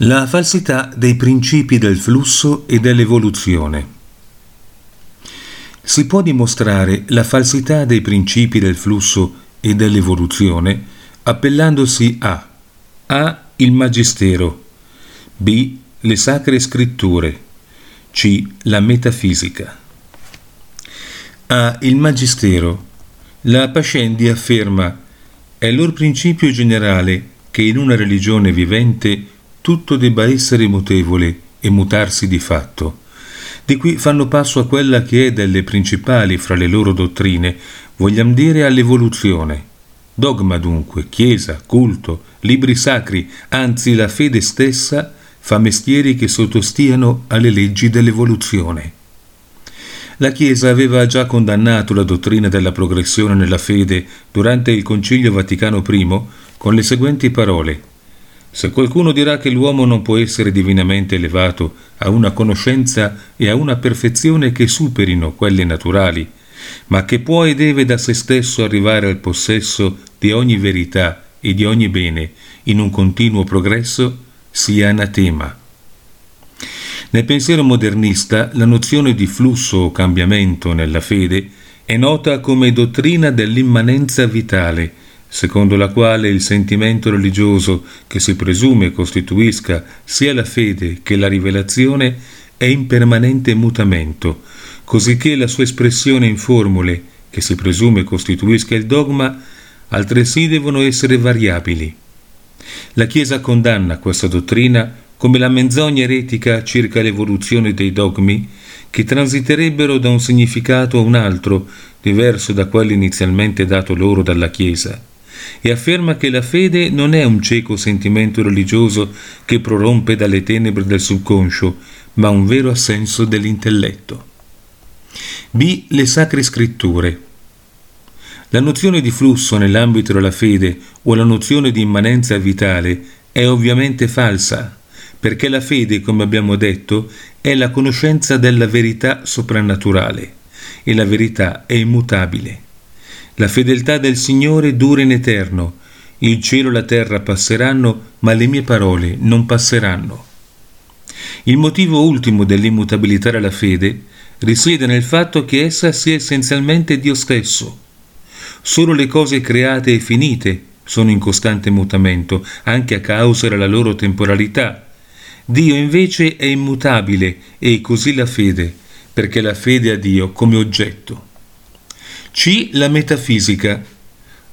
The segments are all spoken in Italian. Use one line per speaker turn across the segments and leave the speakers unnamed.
La falsità dei principi del flusso e dell'evoluzione. Si può dimostrare la falsità dei principi del flusso e dell'evoluzione appellandosi a A. il Magistero B. le Sacre Scritture C. la Metafisica A. il Magistero la Pascendi afferma è lor principio generale che in una religione vivente tutto debba essere mutevole e mutarsi di fatto. Di qui fanno passo a quella che è delle principali fra le loro dottrine, vogliam dire all'evoluzione. Dogma dunque, chiesa, culto, libri sacri, anzi la fede stessa, fa mestieri che sottostiano alle leggi dell'evoluzione. La Chiesa aveva già condannato la dottrina della progressione nella fede durante il Concilio Vaticano I con le seguenti parole. Se qualcuno dirà che l'uomo non può essere divinamente elevato a una conoscenza e a una perfezione che superino quelle naturali, ma che può e deve da se stesso arrivare al possesso di ogni verità e di ogni bene in un continuo progresso, sia anatema. Nel pensiero modernista la nozione di flusso o cambiamento nella fede è nota come dottrina dell'immanenza vitale, secondo la quale il sentimento religioso che si presume costituisca sia la fede che la rivelazione è in permanente mutamento, cosicché la sua espressione in formule, che si presume costituisca il dogma, altresì devono essere variabili. La Chiesa condanna questa dottrina come la menzogna eretica circa l'evoluzione dei dogmi che transiterebbero da un significato a un altro, diverso da quello inizialmente dato loro dalla Chiesa, e afferma che la fede non è un cieco sentimento religioso che prorompe dalle tenebre del subconscio, ma un vero assenso dell'intelletto. B. Le sacre scritture. La nozione di flusso nell'ambito della fede o la nozione di immanenza vitale è ovviamente falsa, perché la fede, come abbiamo detto, è la conoscenza della verità soprannaturale e la verità è immutabile. La fedeltà del Signore dura in eterno, il cielo e la terra passeranno, ma le mie parole non passeranno. Il motivo ultimo dell'immutabilità della fede risiede nel fatto che essa sia essenzialmente Dio stesso. Solo le cose create e finite sono in costante mutamento, anche a causa della loro temporalità, Dio invece è immutabile e così la fede, perché la fede ha Dio come oggetto. C. La metafisica.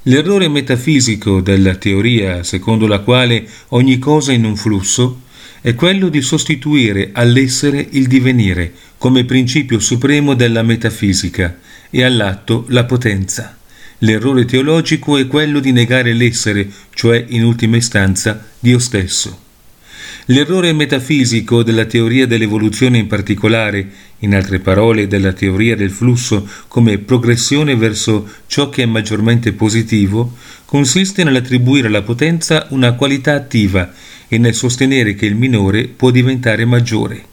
L'errore metafisico della teoria secondo la quale ogni cosa è in un flusso è quello di sostituire all'essere il divenire come principio supremo della metafisica e all'atto la potenza. L'errore teologico è quello di negare l'essere, cioè in ultima istanza Dio stesso. L'errore metafisico della teoria dell'evoluzione in particolare, in altre parole della teoria del flusso come progressione verso ciò che è maggiormente positivo, consiste nell'attribuire alla potenza una qualità attiva e nel sostenere che il minore può diventare maggiore.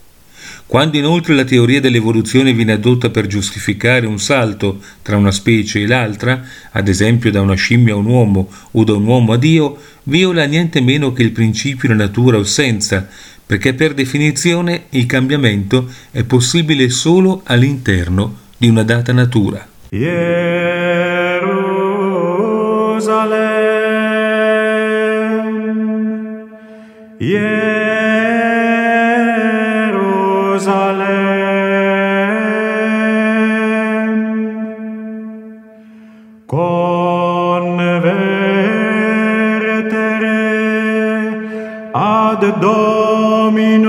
Quando inoltre la teoria dell'evoluzione viene adotta per giustificare un salto tra una specie e l'altra, ad esempio da una scimmia a un uomo o da un uomo a Dio, viola niente meno che il principio di natura o senza, perché per definizione il cambiamento è possibile solo all'interno di una data natura.
Jerusalem, Jerusalem, convertere ad Amen.